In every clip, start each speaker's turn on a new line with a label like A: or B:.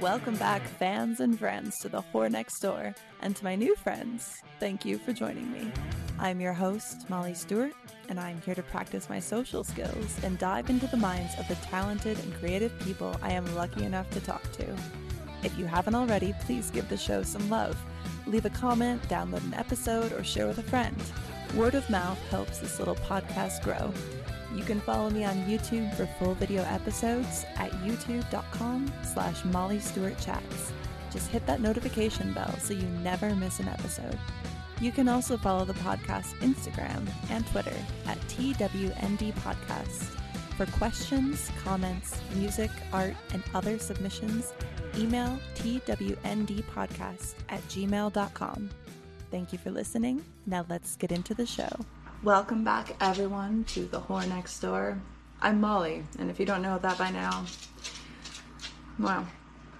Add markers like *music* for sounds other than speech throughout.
A: Welcome back, fans and friends, to the Whore Next Door, and to my new friends, thank you for joining me. I'm your host, Molly Stewart, and I'm here to practice my social skills and dive into the minds of the talented and creative people I am lucky enough to talk to. If you haven't already, please give the show some love. Leave a comment, download an episode, or share with a friend. Word of mouth helps this little podcast grow. You can follow me on YouTube for full video episodes at youtube.com slash Molly Stewart Chats. Just hit that notification bell so you never miss an episode. You can also follow the podcast Instagram and Twitter at TWND Podcast. For questions, comments, music, art, and other submissions, email twndpodcast at gmail.com. Thank you for listening. Now let's get into the show. Welcome back, everyone, to the Whore Next Door. I'm Molly, and if you don't know that by now, well,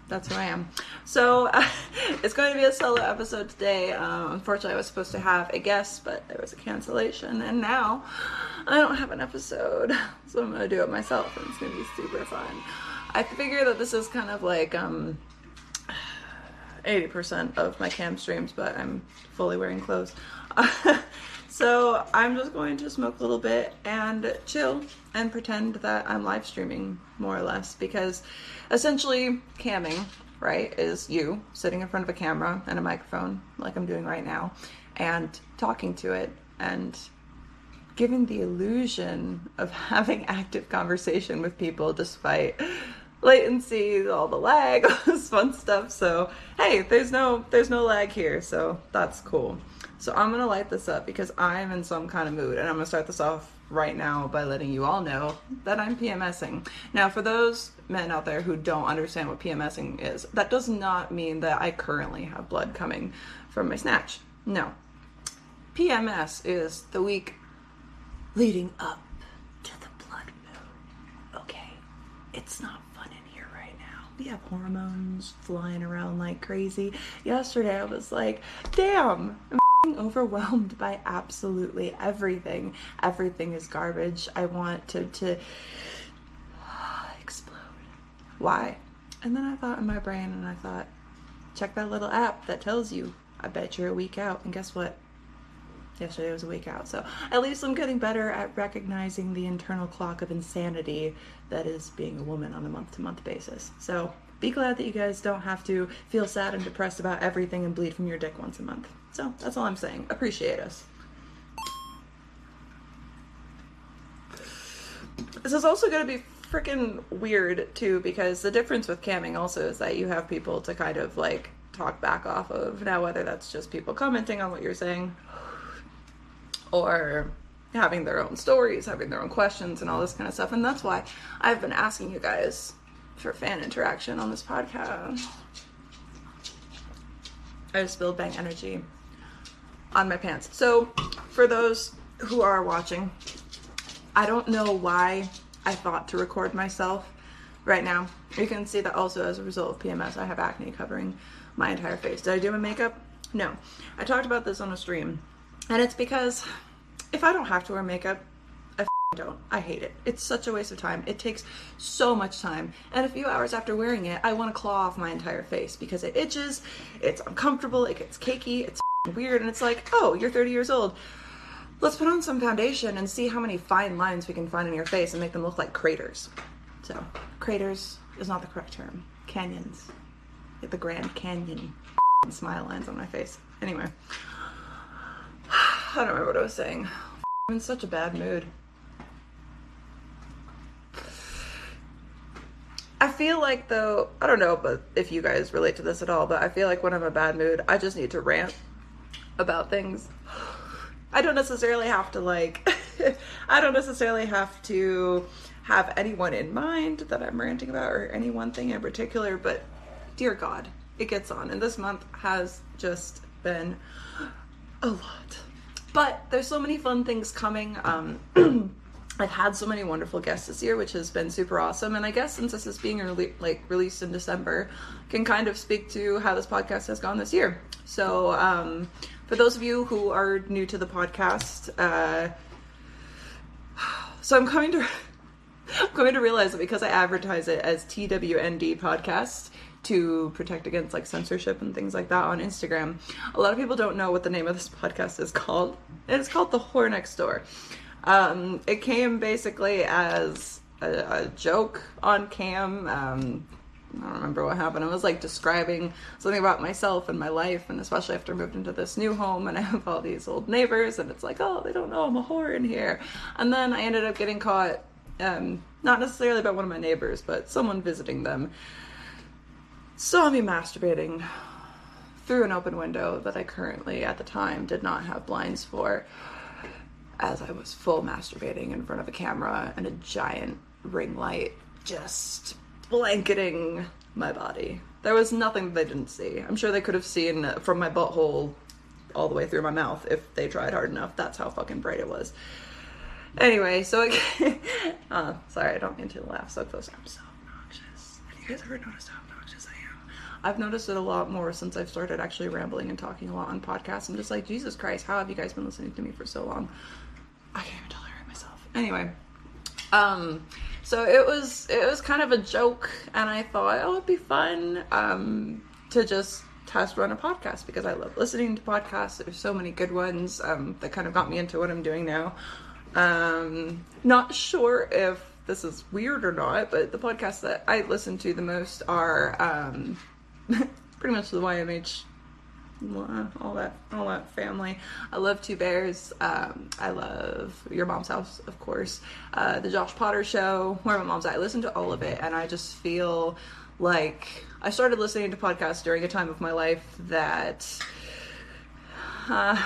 A: that's who I am. So, uh, *laughs* it's going to be a solo episode today. Um, unfortunately, I was supposed to have a guest, but there was a cancellation, and now I don't have an episode, so I'm going to do it myself, and it's going to be super fun. I figure that this is kind of like um, 80% of my cam streams, but I'm fully wearing clothes. *laughs* so I'm just going to smoke a little bit and chill and pretend that I'm live streaming more or less because essentially camming, right, is you sitting in front of a camera and a microphone like I'm doing right now and talking to it and giving the illusion of *laughs* having active conversation with people despite latency, all the lag, *laughs* all this fun stuff. So hey, there's no there's no lag here, so that's cool. So I'm gonna light this up because I'm in some kind of mood, and I'm gonna start this off right now by letting you all know that I'm PMSing. Now, for those men out there who don't understand what PMSing is, that does not mean that I currently have blood coming from my snatch. No. PMS is the week leading up to the blood moon. Okay, it's not fun in here right now. We have hormones flying around like crazy. Yesterday I was like, damn, I'm overwhelmed by absolutely everything. Everything is garbage. I want to to *sighs* explode. Why? And then I thought in my brain and I thought, check that little app that tells you. I bet you're a week out. And guess what? Yesterday was a week out. So at least I'm getting better at recognizing the internal clock of insanity that is being a woman on a month to month basis. So be glad that you guys don't have to feel sad and depressed about everything and bleed from your dick once a month. So that's all I'm saying. Appreciate us. This is also going to be freaking weird too because the difference with camming also is that you have people to kind of like talk back off of. Now, whether that's just people commenting on what you're saying or having their own stories, having their own questions, and all this kind of stuff. And that's why I've been asking you guys for fan interaction on this podcast. I just spilled bang energy on my pants. So, for those who are watching, I don't know why I thought to record myself right now. You can see that also as a result of PMS, I have acne covering my entire face. Did I do my makeup? No. I talked about this on a stream, and it's because if I don't have to wear makeup, I don't. I hate it. It's such a waste of time. It takes so much time. And a few hours after wearing it, I want to claw off my entire face because it itches, it's uncomfortable, it gets cakey, it's weird, and it's like, oh, you're 30 years old. Let's put on some foundation and see how many fine lines we can find in your face and make them look like craters. So, craters is not the correct term. Canyons. The Grand Canyon smile lines on my face. Anyway. I don't remember what I was saying. I'm in such a bad mood. I feel like though, I don't know, but if you guys relate to this at all, but I feel like when I'm in a bad mood, I just need to rant about things. I don't necessarily have to like *laughs* I don't necessarily have to have anyone in mind that I'm ranting about or any one thing in particular, but dear God, it gets on. And this month has just been a lot. But there's so many fun things coming. Um, *clears throat* I've had so many wonderful guests this year, which has been super awesome. And I guess since this is being like released in December, can kind of speak to how this podcast has gone this year. So, um, for those of you who are new to the podcast, uh, *sighs* so I'm coming to *laughs* I'm going to realize that because I advertise it as TWND podcast to protect against like censorship and things like that on Instagram, a lot of people don't know what the name of this *laughs* podcast is called. It's called The Whore Next Door. Um, it came basically as a, a joke on cam. Um, I don't remember what happened. I was like describing something about myself and my life, and especially after I moved into this new home and I have all these old neighbors, and it's like, oh, they don't know I'm a whore in here. And then I ended up getting caught, um, not necessarily by one of my neighbors, but someone visiting them saw me masturbating through an open window that I currently, at the time, did not have blinds for, as I was full masturbating in front of a camera and a giant ring light just blanketing my body. There was nothing they didn't see. I'm sure they could have seen from my butthole all the way through my mouth if they tried hard enough. That's how fucking bright it was. Anyway, so *laughs* it, uh, sorry, I don't mean to laugh so close. I'm so obnoxious. Have you guys ever noticed how? I've noticed it a lot more since I've started actually rambling and talking a lot on podcasts. I'm just like, Jesus Christ, how have you guys been listening to me for so long? I can't even tolerate myself. Anyway, um, so it was it was kind of a joke, and I thought oh it'd be fun um, to just test run a podcast because I love listening to podcasts. There's so many good ones um, that kind of got me into what I'm doing now. Um, not sure if this is weird or not, but the podcasts that I listen to the most are um, *laughs* pretty much the YMH all that all that family. I love Two Bears. Um, I love Your Mom's House, of course. Uh, the Josh Potter Show, Where My Mom's At. I listen to all of it, and I just feel like I started listening to podcasts during a time of my life that uh,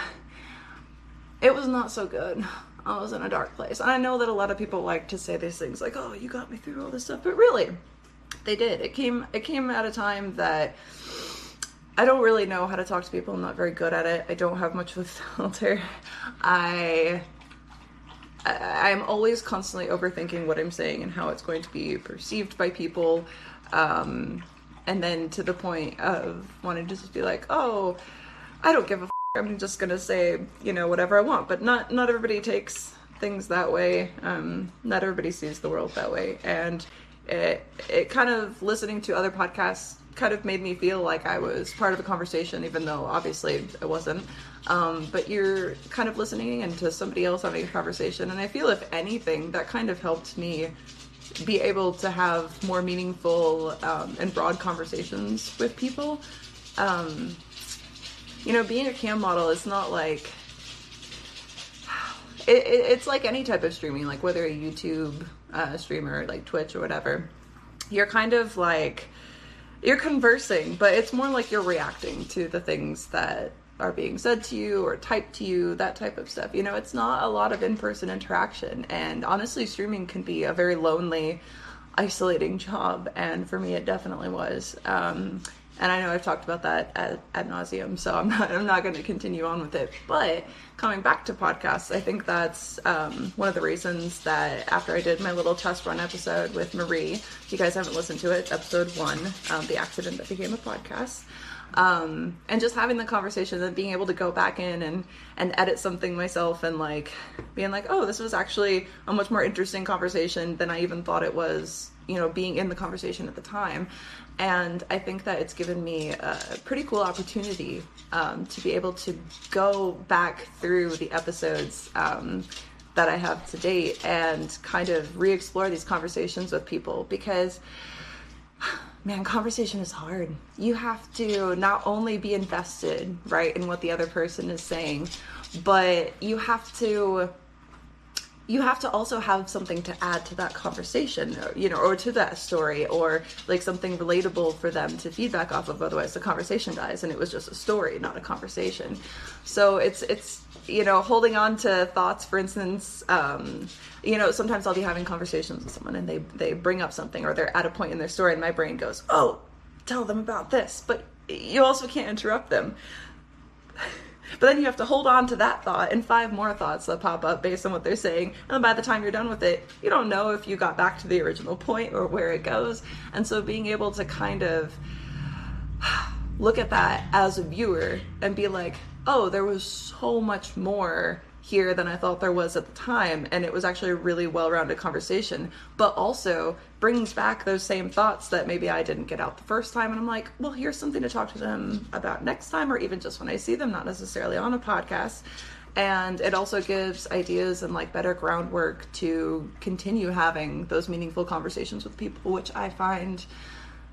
A: it was not so good. I was in a dark place. And I know that a lot of people like to say these things like, "Oh, you got me through all this stuff," but really, they did. It came it came at a time that I don't really know how to talk to people. I'm not very good at it. I don't have much of a *laughs* filter. I I'm always constantly overthinking what I'm saying and how it's going to be perceived by people. Um, and then to the point of wanting to just be like, oh, I don't give a. F- I'm just gonna say, you know, whatever I want. But not not everybody takes things that way. Um, not everybody sees the world that way, and it it kind of listening to other podcasts kind of made me feel like I was part of the conversation, even though obviously I wasn't. Um, but you're kind of listening into somebody else having a conversation, and I feel if anything, that kind of helped me be able to have more meaningful um, and broad conversations with people. Um, you know, being a cam model is not like *sighs* it, it, it's like any type of streaming, like whether a YouTube uh, streamer, like Twitch or whatever. You're kind of like you're conversing, but it's more like you're reacting to the things that are being said to you or typed to you, that type of stuff. You know, it's not a lot of in person interaction. And honestly, streaming can be a very lonely, isolating job. And for me, it definitely was. Um, and I know I've talked about that ad, ad nauseum, so I'm not I'm not going to continue on with it. But coming back to podcasts, I think that's um, one of the reasons that after I did my little test run episode with Marie, if you guys haven't listened to it, episode one, um, the accident that became a podcast. Um, and just having the conversation and being able to go back in and, and edit something myself and like being like, oh, this was actually a much more interesting conversation than I even thought it was, you know, being in the conversation at the time and I think that it's given me a pretty cool opportunity um, to be able to go back through the episodes um, that I have to date and kind of re explore these conversations with people because, *sighs* man, conversation is hard. You have to not only be invested, right, in what the other person is saying, but you have to you have to also have something to add to that conversation you know or to that story or like something relatable for them to feedback off of otherwise the conversation dies and it was just a story not a conversation. So it's it's you know holding on to thoughts for instance um, you know sometimes i'll be having conversations with someone and they they bring up something or they're at a point in their story and my brain goes oh tell them about this but you also can't interrupt them but then you have to hold on to that thought and five more thoughts that pop up based on what they're saying. And by the time you're done with it, you don't know if you got back to the original point or where it goes. And so being able to kind of look at that as a viewer and be like, oh, there was so much more here than I thought there was at the time. And it was actually a really well rounded conversation, but also brings back those same thoughts that maybe I didn't get out the first time. And I'm like, well, here's something to talk to them about next time, or even just when I see them, not necessarily on a podcast. And it also gives ideas and like better groundwork to continue having those meaningful conversations with people, which I find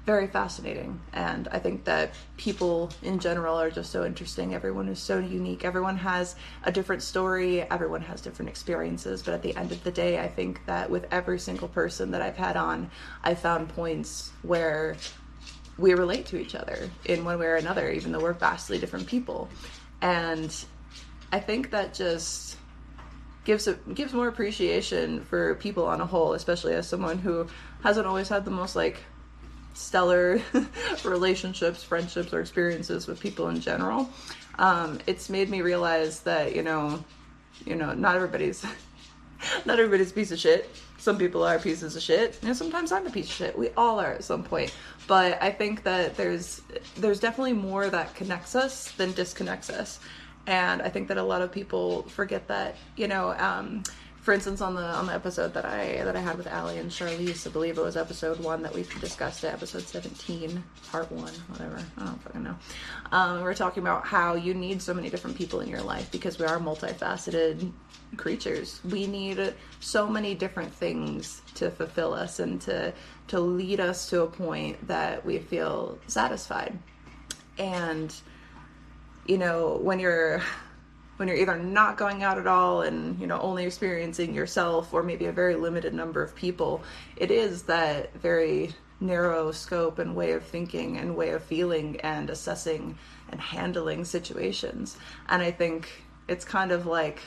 A: very fascinating. And I think that people in general are just so interesting. Everyone is so unique. Everyone has a different story, everyone has different experiences. But at the end of the day, I think that with every single person that I've had on, I found points where we relate to each other in one way or another, even though we're vastly different people. And I think that just gives a, gives more appreciation for people on a whole, especially as someone who hasn't always had the most like stellar *laughs* relationships, friendships, or experiences with people in general. Um, it's made me realize that you know, you know, not everybody's *laughs* not everybody's piece of shit. Some people are pieces of shit, and sometimes I'm a piece of shit. We all are at some point. But I think that there's there's definitely more that connects us than disconnects us, and I think that a lot of people forget that. You know. Um, for instance, on the on the episode that I that I had with Allie and Charlize, I believe it was episode one that we discussed it, episode seventeen, part one, whatever. I don't fucking know. Um, we we're talking about how you need so many different people in your life because we are multifaceted creatures. We need so many different things to fulfill us and to to lead us to a point that we feel satisfied. And you know, when you're when you're either not going out at all and you know only experiencing yourself or maybe a very limited number of people it is that very narrow scope and way of thinking and way of feeling and assessing and handling situations and i think it's kind of like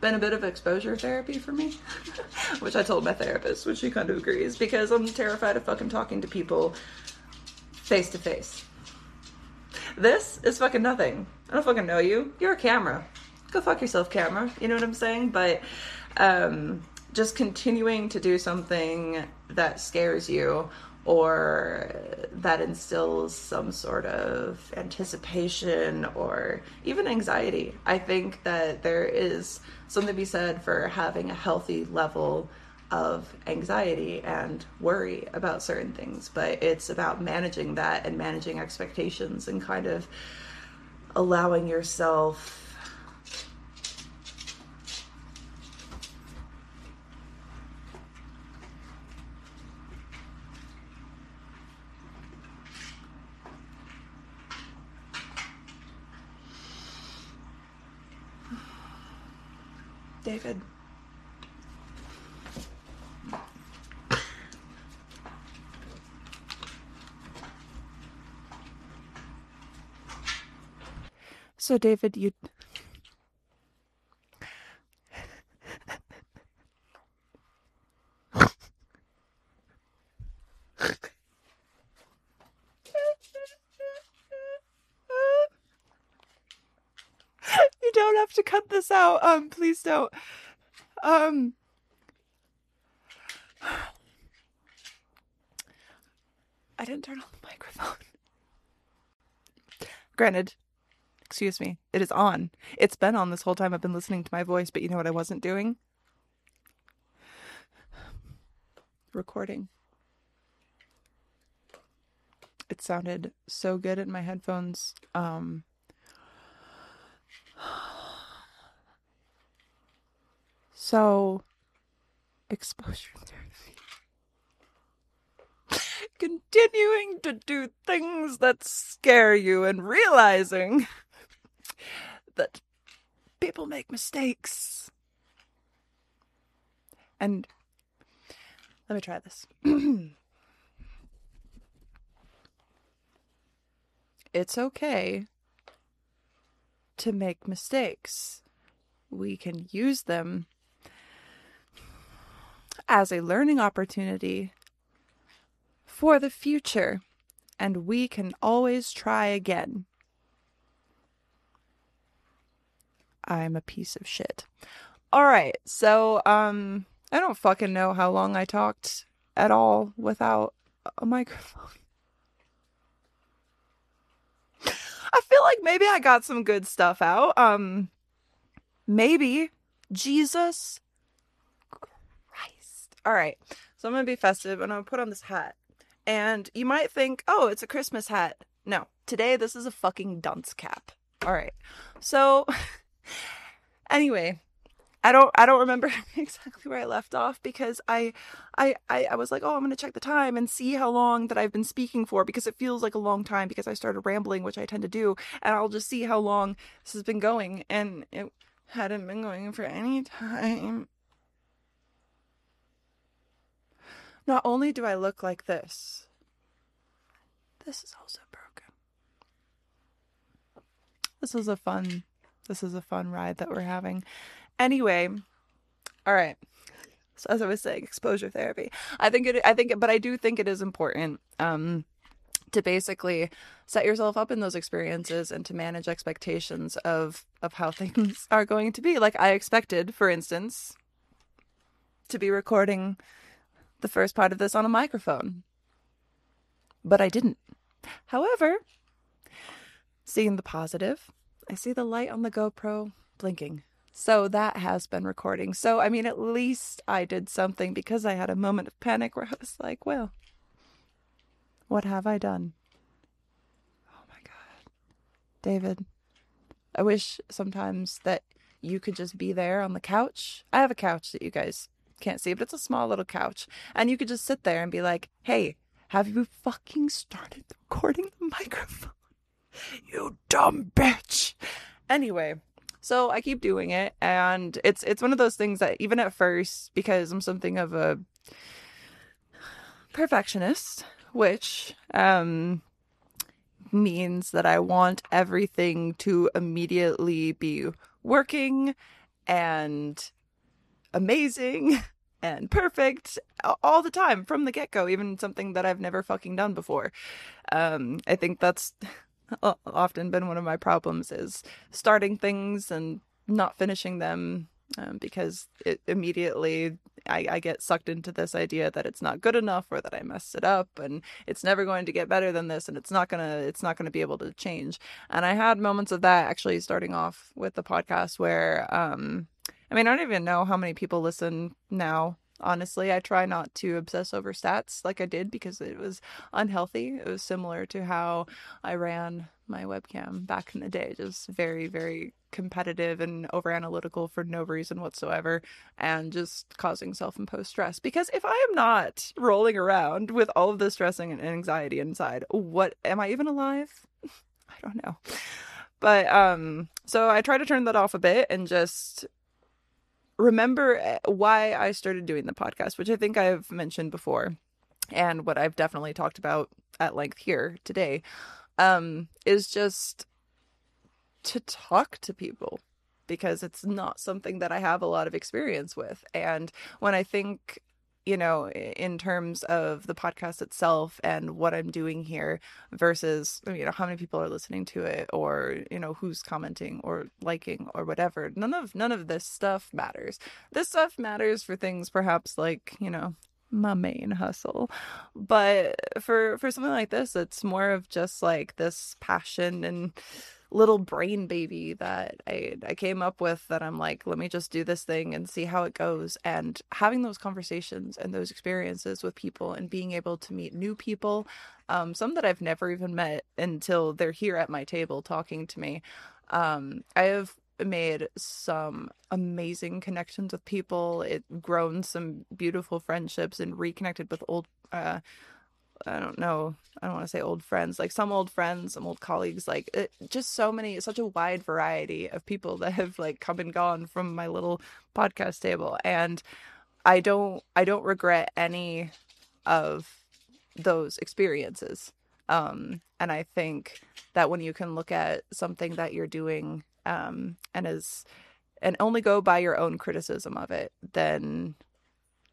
A: been a bit of exposure therapy for me *laughs* which i told my therapist which she kind of agrees because i'm terrified of fucking talking to people face to face this is fucking nothing. I don't fucking know you. You're a camera. Go fuck yourself, camera. You know what I'm saying? But um, just continuing to do something that scares you or that instills some sort of anticipation or even anxiety. I think that there is something to be said for having a healthy level of anxiety and worry about certain things, but it's about managing that and managing expectations and kind of allowing yourself David. So, David, you. you don't have to cut this out. Um, please don't. Um. I didn't turn on the microphone. *laughs* Granted, excuse me, it is on. It's been on this whole time I've been listening to my voice, but you know what I wasn't doing? Recording. It sounded so good in my headphones. Um So exposure therapy. *laughs* Continuing to do things that scare you and realizing that people make mistakes. And let me try this. *clears throat* it's okay to make mistakes. We can use them as a learning opportunity for the future, and we can always try again. I'm a piece of shit. All right. So, um, I don't fucking know how long I talked at all without a microphone. I feel like maybe I got some good stuff out. Um, maybe Jesus Christ. All right. So I'm going to be festive and I'm going to put on this hat. And you might think, oh, it's a Christmas hat. No, today this is a fucking dunce cap. All right. So, *laughs* anyway, I don't I don't remember *laughs* exactly where I left off because I I I, was like, oh, I'm gonna check the time and see how long that I've been speaking for because it feels like a long time because I started rambling, which I tend to do, and I'll just see how long this has been going, and it hadn't been going for any time. Not only do I look like this, this is also broken. This is a fun this is a fun ride that we're having. Anyway, all right. So as I was saying, exposure therapy. I think it I think but I do think it is important um to basically set yourself up in those experiences and to manage expectations of of how *laughs* things are going to be. Like I expected, for instance, to be recording the first part of this on a microphone. But I didn't. However, seeing the positive, I see the light on the GoPro blinking. So that has been recording. So, I mean, at least I did something because I had a moment of panic where I was like, well, what have I done? Oh my God. David, I wish sometimes that you could just be there on the couch. I have a couch that you guys can't see, but it's a small little couch. And you could just sit there and be like, hey, have you fucking started recording the *laughs* microphone? You dumb bitch. Anyway, so I keep doing it and it's it's one of those things that even at first because I'm something of a perfectionist, which um means that I want everything to immediately be working and amazing *laughs* and perfect all the time from the get-go even something that I've never fucking done before. Um I think that's *laughs* often been one of my problems is starting things and not finishing them um, because it immediately I, I, get sucked into this idea that it's not good enough or that I messed it up and it's never going to get better than this and it's not gonna it's not gonna be able to change. And I had moments of that actually starting off with the podcast where um I mean I don't even know how many people listen now honestly. I try not to obsess over stats like I did because it was unhealthy. It was similar to how I ran my webcam back in the day, just very, very competitive and over analytical for no reason whatsoever, and just causing self imposed stress. Because if I am not rolling around with all of the stressing and anxiety inside, what am I even alive? *laughs* I don't know. But um so I try to turn that off a bit and just remember eh, why I started doing the podcast, which I think I've mentioned before, and what I've definitely talked about at length here today, um, is just to talk to people because it's not something that I have a lot of experience with. And when I think you know, in terms of the podcast itself and what I'm doing here versus, you know, how many people are listening to it or, you know, who's commenting or liking or whatever. None of none of this stuff matters. This stuff matters for things perhaps like, you know, my main hustle. But for for something like this, it's more of just like this passion and little brain baby that I I came up with that I'm like, let me just do this thing and see how it goes. And having those conversations and those experiences with people and being able to meet new people, um, some that I've never even met until they're here at my table talking to me. Um, I have made some amazing connections with people. It grown some beautiful friendships and reconnected with old uh, I don't know. I don't want to say old friends, like some old friends, some old colleagues, like it, just so many, such a wide variety of people that have like come and gone from my little podcast table. And I don't, I don't regret any of those experiences. Um, and I think that when you can look at something that you're doing, um, and is, and only go by your own criticism of it, then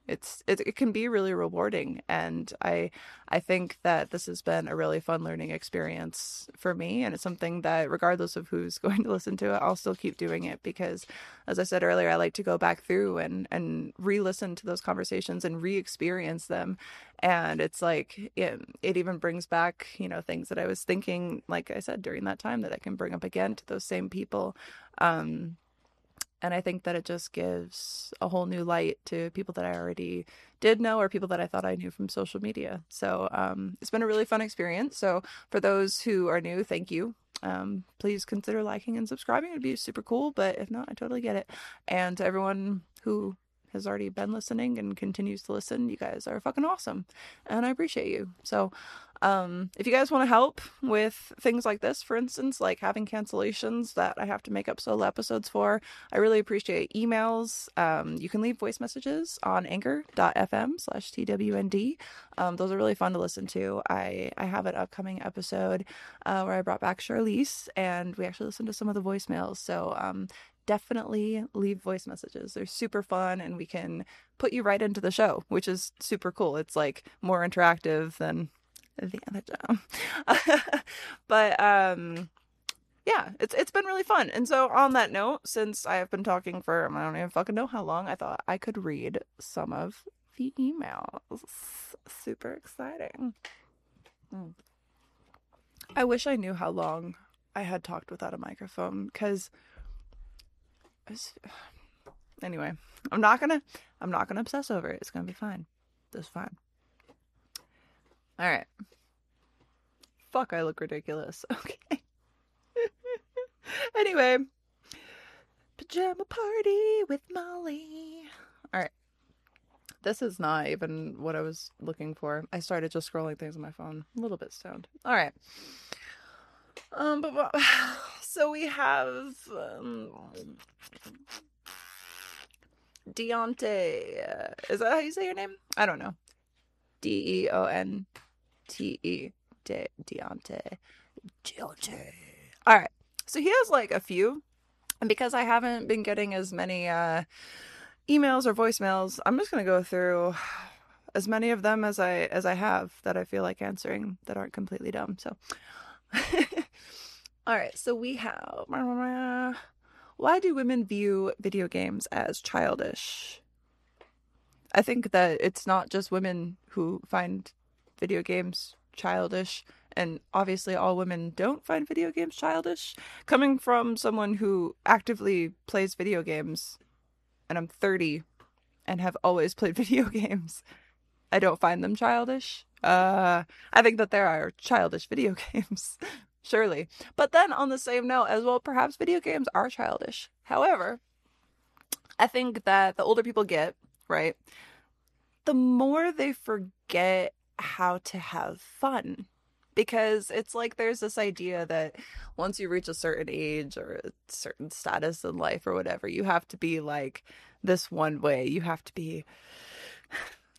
A: it's it, it can be really rewarding and i i think that this has been a really fun learning experience for me and it's something that regardless of who's *laughs* going to listen to it i'll still keep doing it because as i said earlier i like to go back through and and re-listen to those conversations and re-experience them and it's like it, it even brings back you know things that i was thinking like i said during that time that i can bring up again to those same people um and I think that it just gives a whole new light to people that I already did know or people that I thought I knew from social media. So um, it's been a really fun experience. So for those who are new, thank you. Um, please consider liking and subscribing. It'd be super cool. But if not, I totally get it. And to everyone who has already been listening and continues to listen, you guys are fucking awesome. And I appreciate you. So um, if you guys want to help with things like this, for instance, like having cancellations that I have to make up solo episodes for, I really appreciate emails. Um, you can leave voice messages on anchor.fm slash TWND. Um, those are really fun to listen to. I, I have an upcoming episode uh, where I brought back Charlize and we actually listened to some of the voicemails. So um, definitely leave voice messages. They're super fun and we can put you right into the show, which is super cool. It's like more interactive than the other job. *laughs* but um yeah, it's it's been really fun. And so on that note, since I have been talking for I don't even fucking know how long, I thought I could read some of the emails. Super exciting. Hmm. I wish I knew how long I had talked without a microphone because *sighs* anyway, I'm not gonna I'm not gonna obsess over it. It's gonna be fine. It's fine. All right. Fuck, I look ridiculous. *laughs* Okay. anyway, pajama party with Molly. All right. This is not even what I was looking for. I started just scrolling things on my phone. A little bit stoned. All right. Um, but, *sighs* so we have um, Deonte. Is that how you say your name? I don't know. D E O N T E De Deonte. Deonte. All right. So he has like a few. And because I haven't been getting as many uh, emails or voicemails, I'm just gonna go through as many of them as I as I have that I feel like answering that aren't completely dumb. So *laughs* All right, so we have why do women view video games as childish? I think that it's not just women who find video games childish and obviously all women don't find video games childish. Coming from someone who actively plays video games and I'm 30 and have always played *laughs* video games I don't find them childish. Uh I think that there are childish video *laughs* games surely. But then on the same note as well perhaps video games are childish. However I think that the older people get right the more they forget how to have fun. Because it's like there's this idea that once you reach a certain age or a certain status in life or whatever you have to be like this one way. You have to be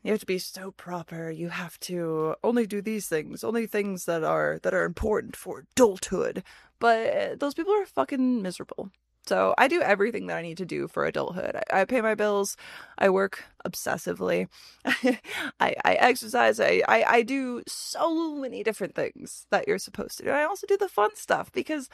A: you have to be so proper you have to only do these things only things that are that are important for adulthood but those people are fucking miserable so I do everything that I need to do for adulthood. I, I pay my bills. I work obsessively. *laughs* I, I exercise. I, I, I do so many different things that you're supposed to do. I also do the fun stuff because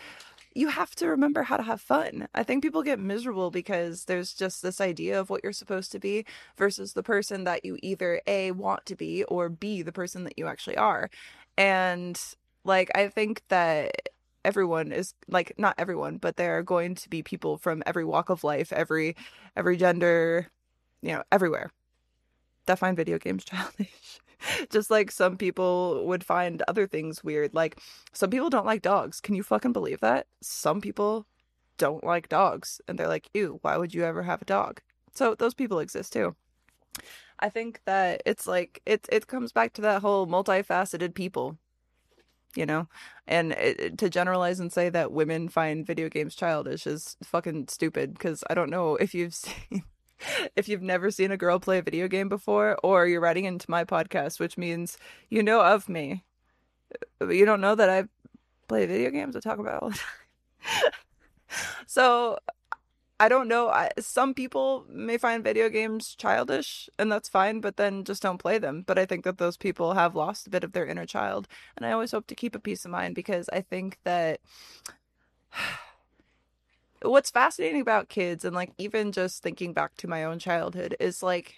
A: you have to remember how to have fun. I think people get miserable because there's just this idea of what you're supposed to be versus the person that you either A, want to be, or B, the person that you actually are. And like, I think that everyone is like not everyone but there are going to be people from every walk of life every every gender you know everywhere that find video games *laughs* childish *laughs* just like some people would find other things weird. Like some people don't like dogs. Can you fucking believe that? Some people don't like dogs and they're like ew why would you ever have a dog? So those people exist too. I think that it's like it it comes back to that whole multifaceted people you know? And it, to generalize and say that women find video games childish is fucking stupid because i don't know if you've *laughs* seen *laughs* if you've never seen a girl play a video game before or you're writing into my podcast which means you know of me but you don't know that i play video games i talk about all the time so I don't know. I, some people may find video games childish, and that's fine, but then just don't play them. But I think that those people have lost a bit of their inner child. And I always hope to keep a peace of mind because I think that what's fascinating about kids, and like even just thinking back to my own childhood, is like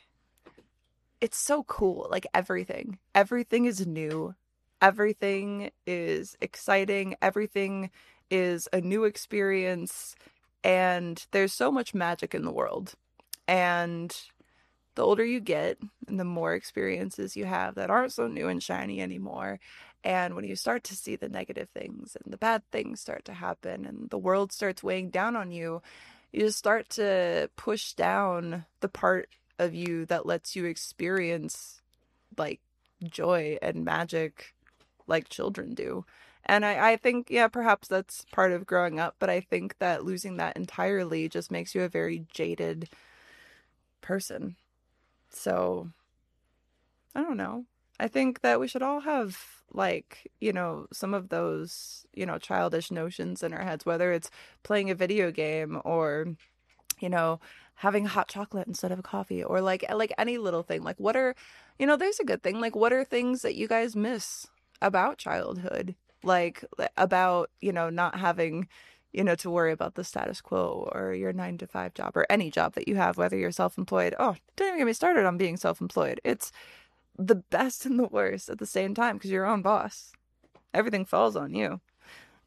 A: it's so cool. Like everything, everything is new, everything is exciting, everything is a new experience And there's so much magic in the world. And the older you get and the more experiences you have that aren't so new and shiny anymore, and when you start to see the negative things and the bad things start to happen and the world starts weighing down on you, you just start to push down the part of you that lets you experience like joy and magic like children do. And I, I think, yeah, perhaps that's part of growing up, but I think that losing that entirely just makes you a very jaded person. So, I don't know. I think that we should all have, like, you know, some of those, you know, childish notions in our heads, whether it's playing a video game or, you know, having hot chocolate instead of coffee or like like any little thing like what are you know there's a good thing like what are things that you guys miss about childhood? Like about you know not having you know to worry about the status quo or your 9 to 5 job or any job that you have whether you're self-employed oh don't even get me started on being self-employed. It's the best and the worst at the same time because you're your own boss. Everything falls on you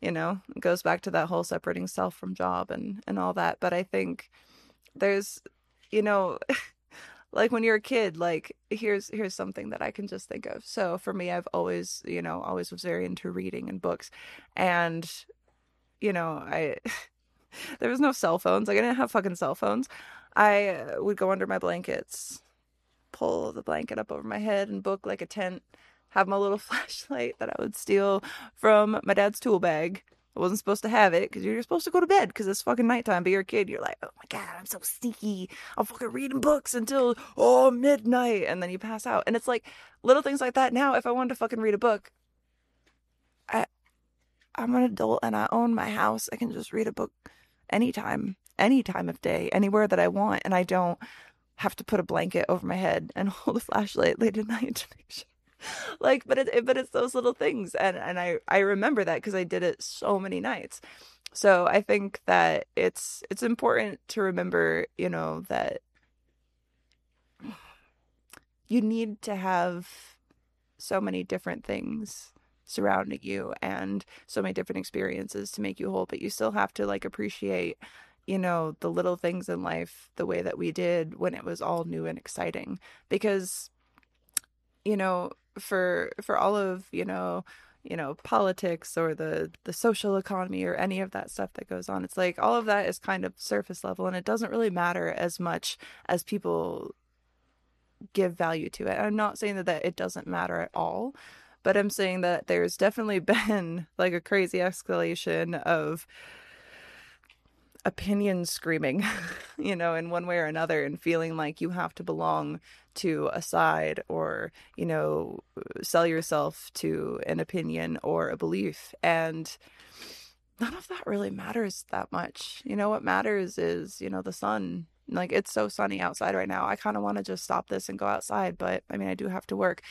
A: you know? It goes back to that whole separating self from job and and all that but i think there's you know *laughs* like when you're a kid like here's here's something that i can just think of. So for me i've always you know always was very into reading and books and you know i *laughs* there was no cell phones. Like i didn't have fucking cell phones. I uh, would go under my blankets pull the blanket up over my head and book like a tent have my little *laughs* flashlight that i would steal from my dad's tool bag I wasn't supposed to have it because you're supposed to go to bed because it's fucking nighttime. But you're a kid, you're like, oh my god, I'm so sneaky. I'm fucking reading books until oh midnight, and then you pass out. And it's like little things like that. Now, if I wanted to fucking read a book, I I'm an adult and I own my house. I can just read a book anytime, any time of day, anywhere that I want, and I don't have to put a blanket over my head and *laughs* hold a flashlight late at night to make sure like but it, but it's those little things and and I I remember that cuz I did it so many nights. So I think that it's it's important to remember, you know, that you need to have so many different things surrounding you and so many different experiences to make you whole, but you still have to like appreciate you know the little things in life the way that we did when it was all new and exciting. Because you know for for all of you know you know politics or the the social economy or any of that stuff that goes on it's like all of that is kind of surface level and it doesn't really matter as much as people give value to it. I'm not saying that, that it doesn't matter at all but i'm saying that there's definitely *laughs* been like a crazy escalation of opinion screaming, *laughs* you know, in one way or another, and feeling like you have to belong to a side or, you know, uh, sell yourself to an opinion or a belief. And none of that really matters that much. You know, what matters is, you know, the sun. Like, it's so sunny outside right now. I kind of want to just stop this and go outside, but I mean, I do have to work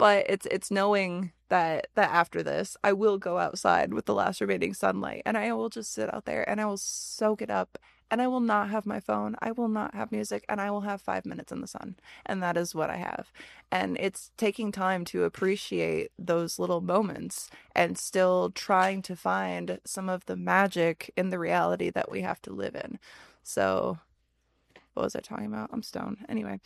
A: but it's it's knowing that that after this I will go outside with the last remaining sunlight and I will just sit out there and I will soak it up and I will not have my phone. I will not have music and I will have 5 minutes in the sun. And that is what I have. And it's taking time to appreciate those little moments and still trying to find some of the magic in the reality that we have to live in. So what was I talking about? I'm stoned. Anyway,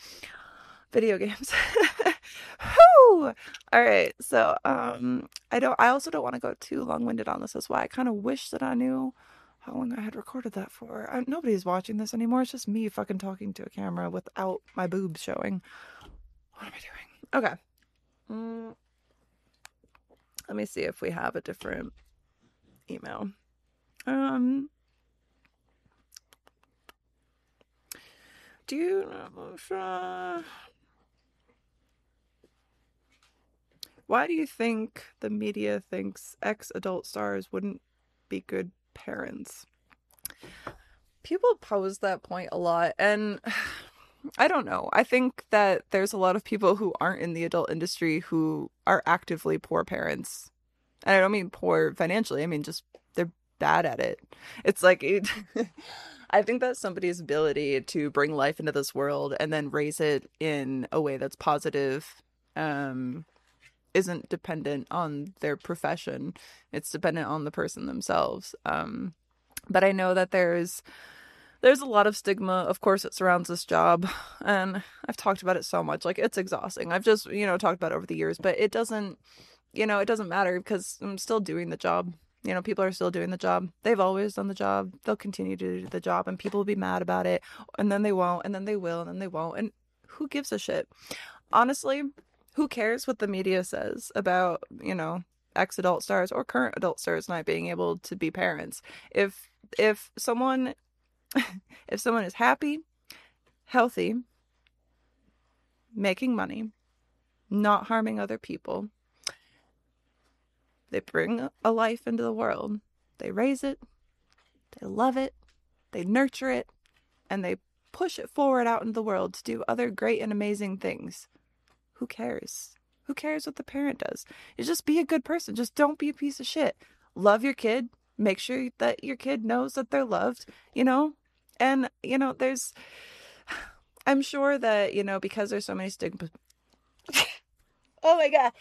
A: video games. *laughs* Whew! All right. So, um, I don't, I also don't want to go too long winded on this. That's why I kind of wish that I knew how long I had recorded that for. I, nobody's watching this anymore. It's just me fucking talking to a camera without my boobs showing. What am I doing? Okay. Mm, let me see if we have a different email. Um, do you know? Uh, Why do you think the media thinks ex adult stars wouldn't be good parents? People pose that point a lot, and *sighs* I don't know. I think that there's a lot of people who aren't in the adult industry who are actively poor parents. And I don't mean poor financially, I mean just they're bad at it. It's like it, *laughs* *laughs* I think that somebody's ability to bring life into this world and then raise it in a way that's positive um isn't dependent on their profession. It's dependent on the person themselves. Um, But I know that there's there's a lot of stigma of course that surrounds this job *sighs* and I've talked about it so much like it's exhausting. I've just, you know, talked about it over the years, but it doesn't you know, it doesn't matter because I'm still doing the job. You know, people are still doing the job. They've always done the job. They'll continue to do the job and people will be mad about it and then they won't and then they will and then they won't and who gives a shit? Honestly, who cares what the media says about, you know, ex adult stars or current adult stars not being able to be parents? If if someone *laughs* if someone is happy, healthy, making money, not harming other people, they bring a life into the world. They raise it, they love it, they nurture it, and they push it forward out into the world to do other great and amazing things. Who cares? Who cares what the parent does? You just be a good person. Just don't be a piece of shit. Love your kid. Make sure that your kid knows that they're loved, you know? And, you know, there's, *sighs* I'm sure that, you know, because there's so many stigmas. *laughs* oh my God.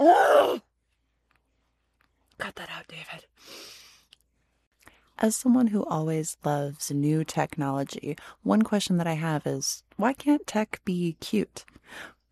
A: *gasps* Cut that out, David. As someone who always loves new technology, one question that I have is why can't tech be cute?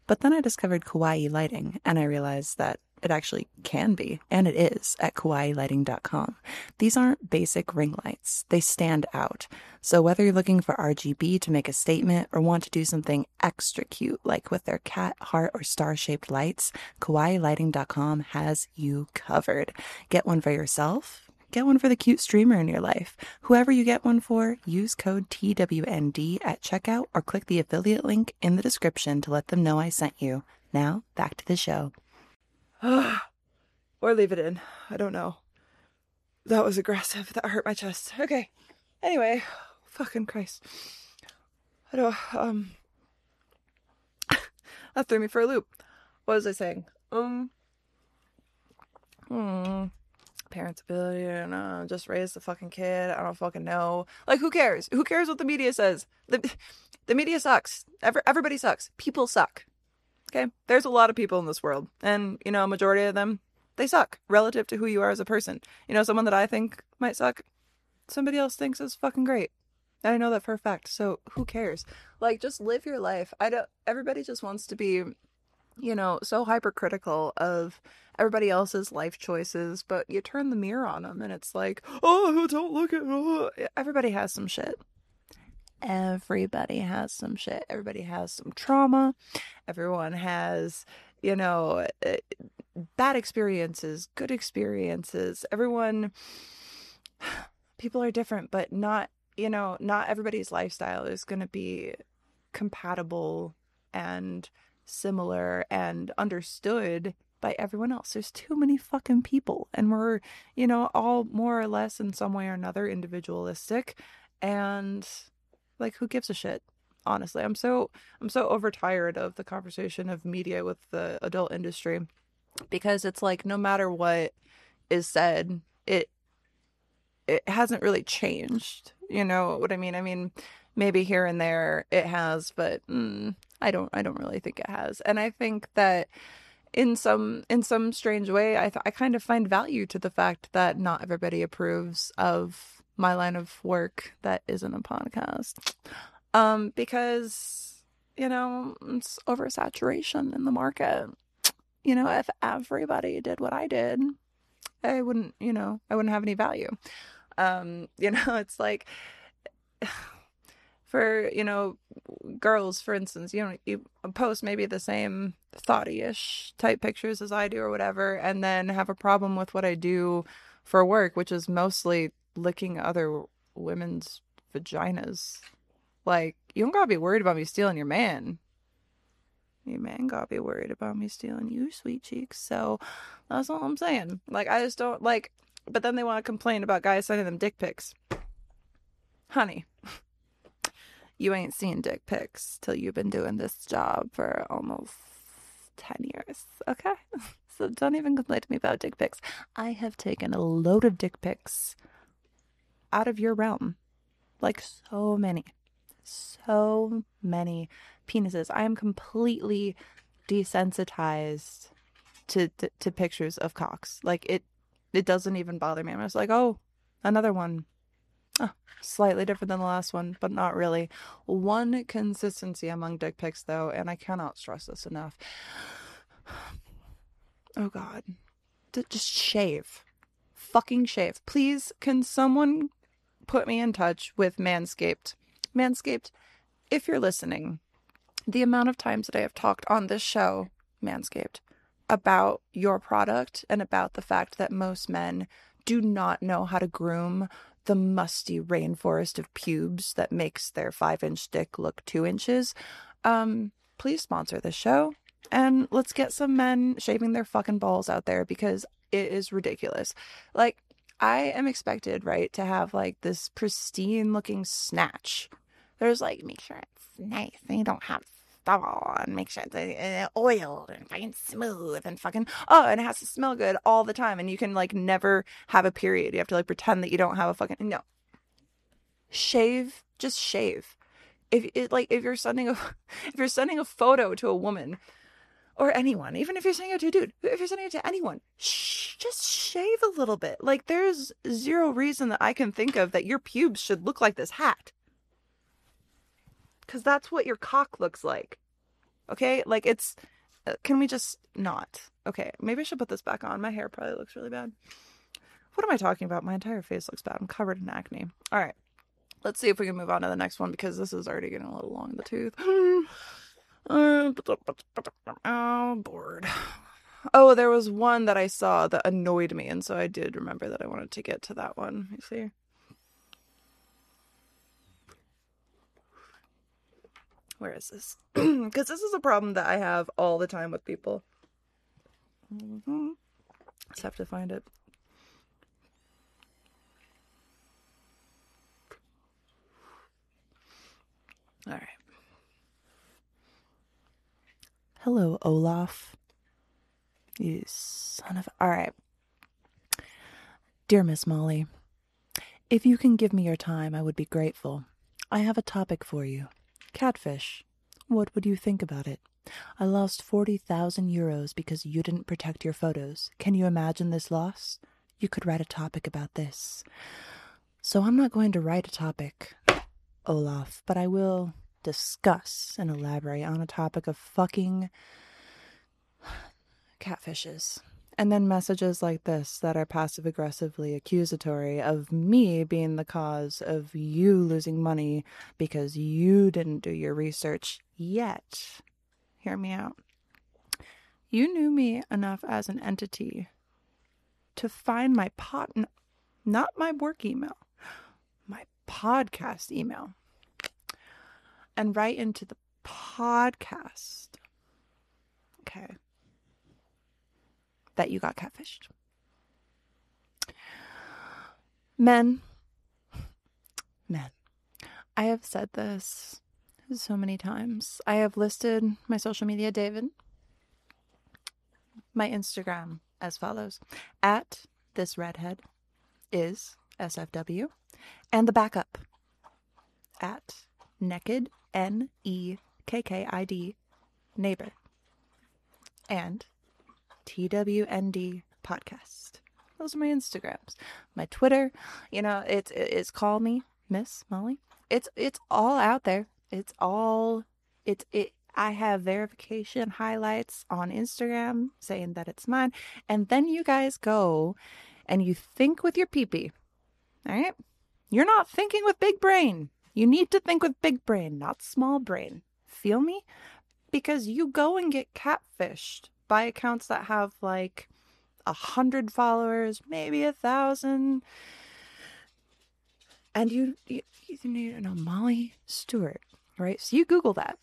A: But then I discovered kawaii lighting and I realized that it actually can be, and it is, at kawaiilighting.com. These aren't basic ring lights, they stand out. So whether you're looking for RGB to make a statement or want to do something extra cute, like with their cat, heart, or star shaped lights, kawaiilighting.com has you covered. Get one for yourself. Get one for the cute streamer in your life. Whoever you get one for, use code TWND at checkout or click the affiliate link in the description to let them know I sent you. Now, back to the show. *sighs* or leave it in. I don't know. That was aggressive. That hurt my chest. Okay. Anyway, fucking Christ. I don't, um, *laughs* that threw me for a loop. What was I saying? Um, hmm, parents' ability to uh, just raise the fucking kid. I don't fucking know. Like, who cares? Who cares what the media says? The, *sighs* the media sucks. Every, everybody sucks. People suck. Okay? There's a lot of people in this world, and, you know, a majority of them, they suck relative to who you are as a person. You know, someone that I think might suck, somebody else thinks is fucking great. I know that for a fact. So who cares? Like, just live your life. I don't, everybody just wants to be, you know, so hypercritical of everybody else's life choices, but you turn the mirror on them and it's like, oh, don't look at, oh. everybody has some shit. Everybody has some shit. Everybody has some trauma. Everyone has, you know, eh, bad experiences, good experiences. Everyone, *sighs* people are different, but not, you know, not everybody's lifestyle is going to be compatible and similar and understood by everyone else. There's too many fucking people, and we're, you know, all more or less in some way or another individualistic. And like, who gives a shit? Honestly, I'm so I'm so overtired of the conversation of media with the adult industry because it's like no matter what is said, it it hasn't really changed. You know what I mean? I mean, maybe here and there it has, but mm, I don't I don't really think it has. And I think that in some in some strange way, I th- I kind of find value to the fact that not everybody approves of my line of work that isn't a podcast. Um, because, you know, it's oversaturation in the market. You know, if everybody did what I did, I wouldn't, you know, I wouldn't have any value. Um, *laughs* you know, it's like for, you know, girls, for instance, you know, you post maybe the same thoughty-ish type pictures as I do or whatever, and then have a problem with what I do for work, which is mostly licking other women's vaginas. Like, you don't gotta be worried about me stealing your man. Your man gotta be worried about me stealing you, sweet cheeks. So that's all I'm saying. Like, I just don't like. But then they want to complain about guys sending them dick pics. Honey, *laughs* you ain't seen dick pics till you've been doing this job for almost 10 years, okay? *laughs* So don't even complain to me about dick pics. I have taken a load of dick pics out of your realm. Like so many, so many penises. I am completely desensitized to, to, to pictures of cocks. Like it, it doesn't even bother me. I'm just like, oh, another one. Oh, slightly different than the last one, but not really. One consistency among dick pics, though, and I cannot stress this enough. *sighs* Oh, God. D- just shave. Fucking shave. Please, can someone put me in touch with Manscaped? Manscaped, if you're listening, the amount of times that I have talked on this show, Manscaped, about your product and about the fact that most men do not know how to groom the musty rainforest of pubes that makes their five inch dick look two inches. Um, please sponsor the show and let's get some men shaving their fucking balls out there because it is ridiculous. Like, I am expected, right, to have like this pristine looking snatch. There's like, make sure it's nice and you don't have stubble and make sure it's uh, oiled and fucking smooth and fucking, oh, and it has to smell good all the time. And you can like never have a period. You have to like pretend that you don't have a fucking, no. Shave, just shave. If it like, if you're sending a, *laughs* if you're sending a photo to a woman, or anyone, even if you're sending it to a dude, if you're sending it to anyone, shh, just shave a little bit. Like, there's zero reason that I can think of that your pubes should look like this hat. Because that's what your cock looks like. Okay? Like, it's. Uh, can we just not? Okay, maybe I should put this back on. My hair probably looks really bad. What am I talking about? My entire face looks bad. I'm covered in acne. All right. Let's see if we can move on to the next one because this is already getting a little long in the tooth. *laughs* oh, bored. Oh, there was one that I saw that annoyed me, and so I did remember that I wanted to get to that one. You see? Where is this? *clears throat* Because this is a problem that I have all the time with people. Mm-hmm. Just have to find it. All right. Hello, Olaf. You son of. All right. Dear Miss Molly, if you can give me your time, I would be grateful. I have a topic for you catfish. What would you think about it? I lost 40,000 euros because you didn't protect your photos. Can you imagine this loss? You could write a topic about this. So I'm not going to write a topic, Olaf, but I will discuss and elaborate on a topic of fucking catfishes. And then messages like this that are passive aggressively accusatory of me being the cause of you losing money because you didn't do your research yet. Hear me out. You knew me enough as an entity to find my pot, not my work email, my podcast email and write into the podcast. Okay. That you got catfished. Men, men, I have said this so many times. I have listed my social media, David, my Instagram as follows. At this redhead is SFW, and the backup. At naked N E K K I D, neighbor, and TWND podcast. Those are my Instagrams. My Twitter, you know, it's it's call me Miss Molly. It's it's all out there. It's all it's it I have verification highlights on Instagram saying that it's mine. And then you guys go and you think with your peepee. All right? You're not thinking with big brain. You need to think with big brain, not small brain. Feel me? Because you go and get catfished by accounts that have like a hundred followers, maybe a thousand. And you, you, you need to know Molly Stewart, right? So you Google that.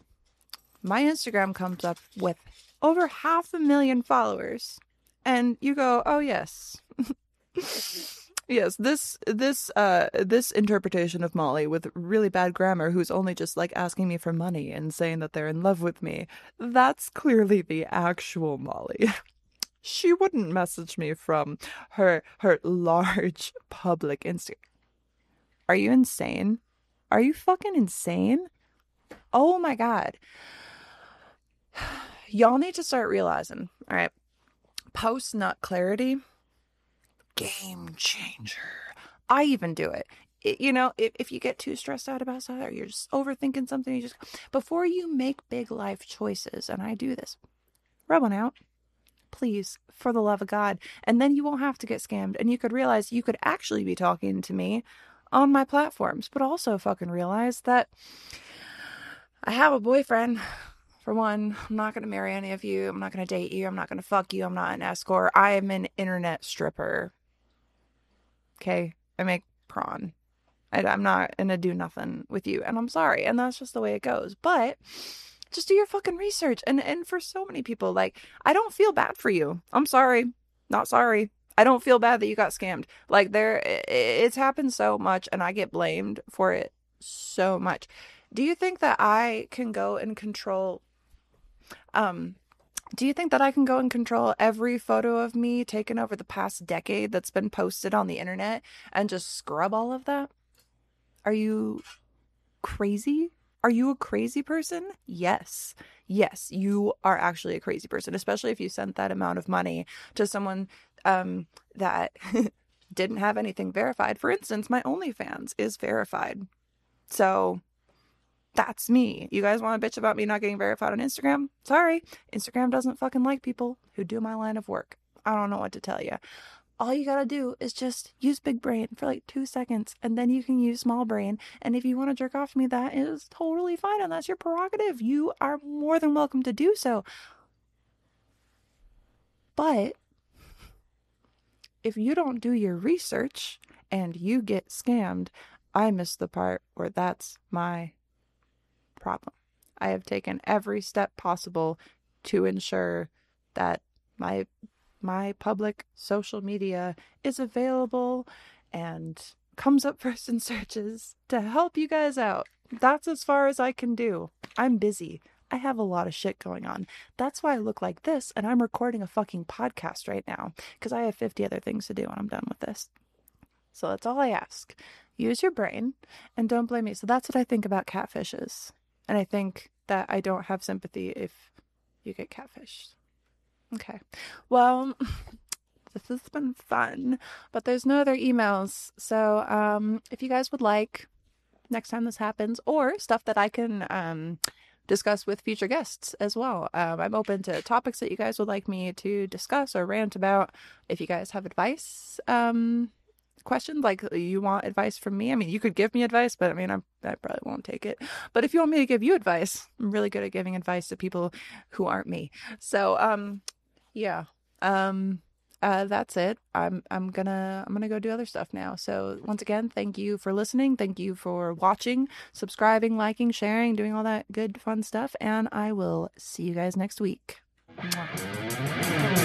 A: My Instagram comes up with over half a million followers. And you go, oh, yes. *laughs* Yes, this this uh this interpretation of Molly with really bad grammar who's only just like asking me for money and saying that they're in love with me. That's clearly the actual Molly. *laughs* she wouldn't message me from her her large *laughs* public Instagram. Are you insane? Are you fucking insane? Oh my god. *sighs* Y'all need to start realizing, all right, post nut clarity game changer. I even do it. it you know, if, if you get too stressed out about something or you're just overthinking something, you just, before you make big life choices, and I do this, rub one out. Please, for the love of God. And then you won't have to get scammed. And you could realize you could actually be talking to me on my platforms, but also fucking realize that I have a boyfriend. For one, I'm not going to marry any of you. I'm not going to date you. I'm not going to fuck you. I'm not an escort. I am an internet stripper. Okay. I make prawn. I, I'm not to do nothing with you. And I'm sorry. And that's just the way it goes. But just do your fucking research. And, and for so many people, like, I don't feel bad for you. I'm sorry. Not sorry. I don't feel bad that you got scammed. Like, there, it's happened so much and I get blamed for it so much. Do you think that I can go and control um do you think that I can go and control every photo of me taken over the past decade that's been posted on the internet and just scrub all of that? Are you crazy? Are you a crazy person? Yes. Yes, you are actually a crazy person, especially if you sent that amount of money to someone um, that *laughs* didn't have anything verified. For instance, my OnlyFans is verified. So that's me. You guys want to bitch about me not getting verified on Instagram? Sorry. Instagram doesn't fucking like people who do my line of work. I don't know what to tell you. All you gotta do is just use big brain for like two seconds and then you can use small brain. And if you want to jerk off me, that is totally fine and that's your prerogative. You are more than welcome to do so. But if you don't do your research and you get scammed, I miss the part where that's my problem. I have taken every step possible to ensure that my my public social media is available and comes up *laughs* first in searches to help you guys out. That's as far as I can do. I'm busy. I have a lot of shit going on. That's why I look like this and I'm recording a fucking podcast right now because I have 50 other things to do when I'm done with this. So that's all I ask. Use your brain and don't blame me. So that's what I think about catfishes. And I think that I don't have sympathy if you get catfished. Okay. Well, *laughs* this has been fun, but there's no other emails. So, um, if you guys would like next time this happens, or stuff that I can um, discuss with future guests as well, um, I'm open to topics that you guys would like me to discuss or rant about. If you guys have advice, um, questions like you want advice from me i mean you could give me advice but i mean I'm, i probably won't take it but if you want me to give you advice i'm really good at giving advice to people who aren't me so um yeah um uh, that's it. I'm I'm gonna I'm gonna go do other stuff now. So once again, thank you for listening. Thank you for watching, subscribing, liking, sharing, doing all that good fun stuff. And I will see you guys next week. Mwah.